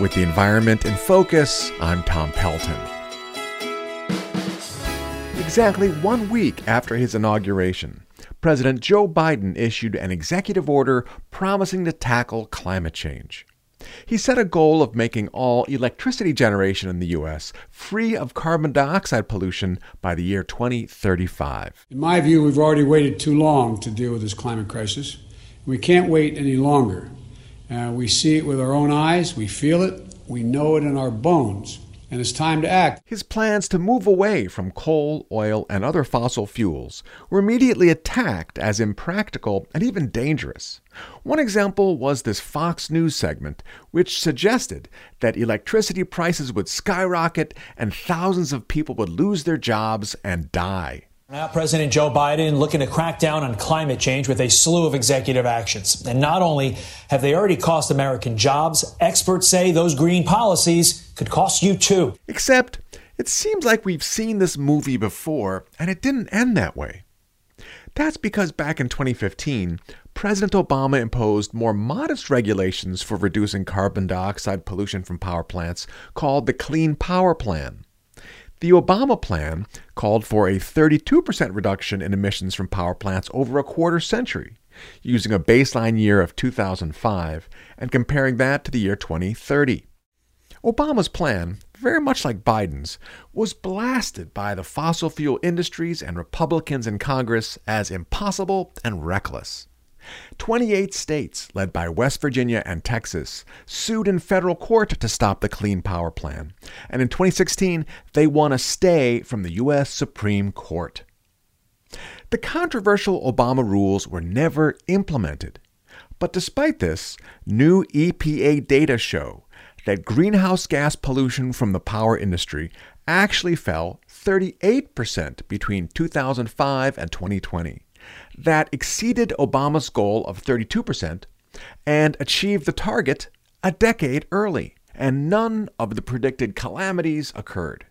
With the environment in focus, I'm Tom Pelton. Exactly one week after his inauguration, President Joe Biden issued an executive order promising to tackle climate change. He set a goal of making all electricity generation in the U.S. free of carbon dioxide pollution by the year 2035. In my view, we've already waited too long to deal with this climate crisis. We can't wait any longer. Uh, we see it with our own eyes, we feel it, we know it in our bones and it's time to act. His plans to move away from coal, oil, and other fossil fuels were immediately attacked as impractical and even dangerous. One example was this Fox News segment, which suggested that electricity prices would skyrocket and thousands of people would lose their jobs and die. Now, President Joe Biden looking to crack down on climate change with a slew of executive actions. And not only have they already cost American jobs, experts say those green policies could cost you too. Except, it seems like we've seen this movie before, and it didn't end that way. That's because back in 2015, President Obama imposed more modest regulations for reducing carbon dioxide pollution from power plants called the Clean Power Plan. The Obama plan called for a 32% reduction in emissions from power plants over a quarter century, using a baseline year of 2005 and comparing that to the year 2030. Obama's plan, very much like Biden's, was blasted by the fossil fuel industries and Republicans in Congress as impossible and reckless. 28 states, led by West Virginia and Texas, sued in federal court to stop the Clean Power Plan. And in 2016, they won a stay from the U.S. Supreme Court. The controversial Obama rules were never implemented. But despite this, new EPA data show that greenhouse gas pollution from the power industry actually fell 38% between 2005 and 2020 that exceeded Obama's goal of 32% and achieved the target a decade early, and none of the predicted calamities occurred.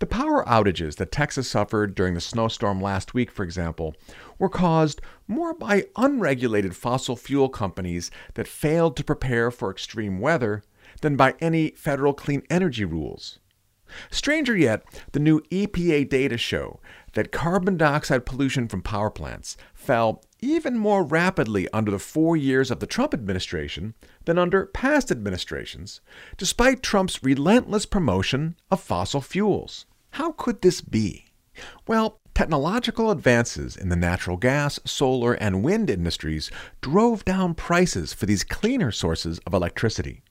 The power outages that Texas suffered during the snowstorm last week, for example, were caused more by unregulated fossil fuel companies that failed to prepare for extreme weather than by any federal clean energy rules. Stranger yet, the new EPA data show that carbon dioxide pollution from power plants fell even more rapidly under the four years of the Trump administration than under past administrations, despite Trump's relentless promotion of fossil fuels. How could this be? Well, technological advances in the natural gas, solar, and wind industries drove down prices for these cleaner sources of electricity.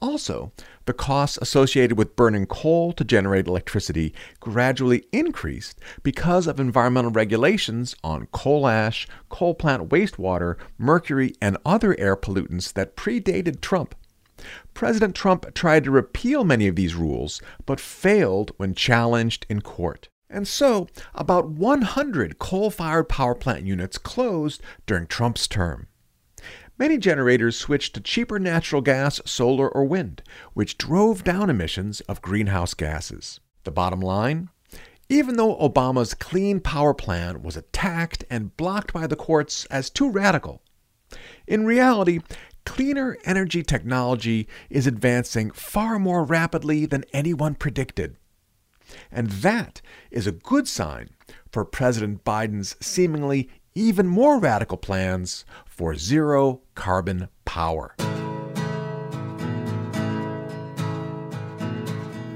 Also, the costs associated with burning coal to generate electricity gradually increased because of environmental regulations on coal ash, coal plant wastewater, mercury, and other air pollutants that predated Trump. President Trump tried to repeal many of these rules, but failed when challenged in court. And so, about 100 coal fired power plant units closed during Trump's term. Many generators switched to cheaper natural gas, solar, or wind, which drove down emissions of greenhouse gases. The bottom line? Even though Obama's clean power plan was attacked and blocked by the courts as too radical, in reality, cleaner energy technology is advancing far more rapidly than anyone predicted. And that is a good sign for President Biden's seemingly even more radical plans for zero carbon power.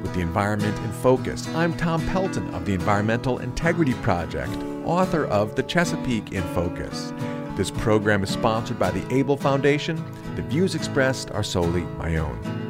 With the environment in focus, I'm Tom Pelton of the Environmental Integrity Project, author of The Chesapeake in Focus. This program is sponsored by the Abell Foundation. The views expressed are solely my own.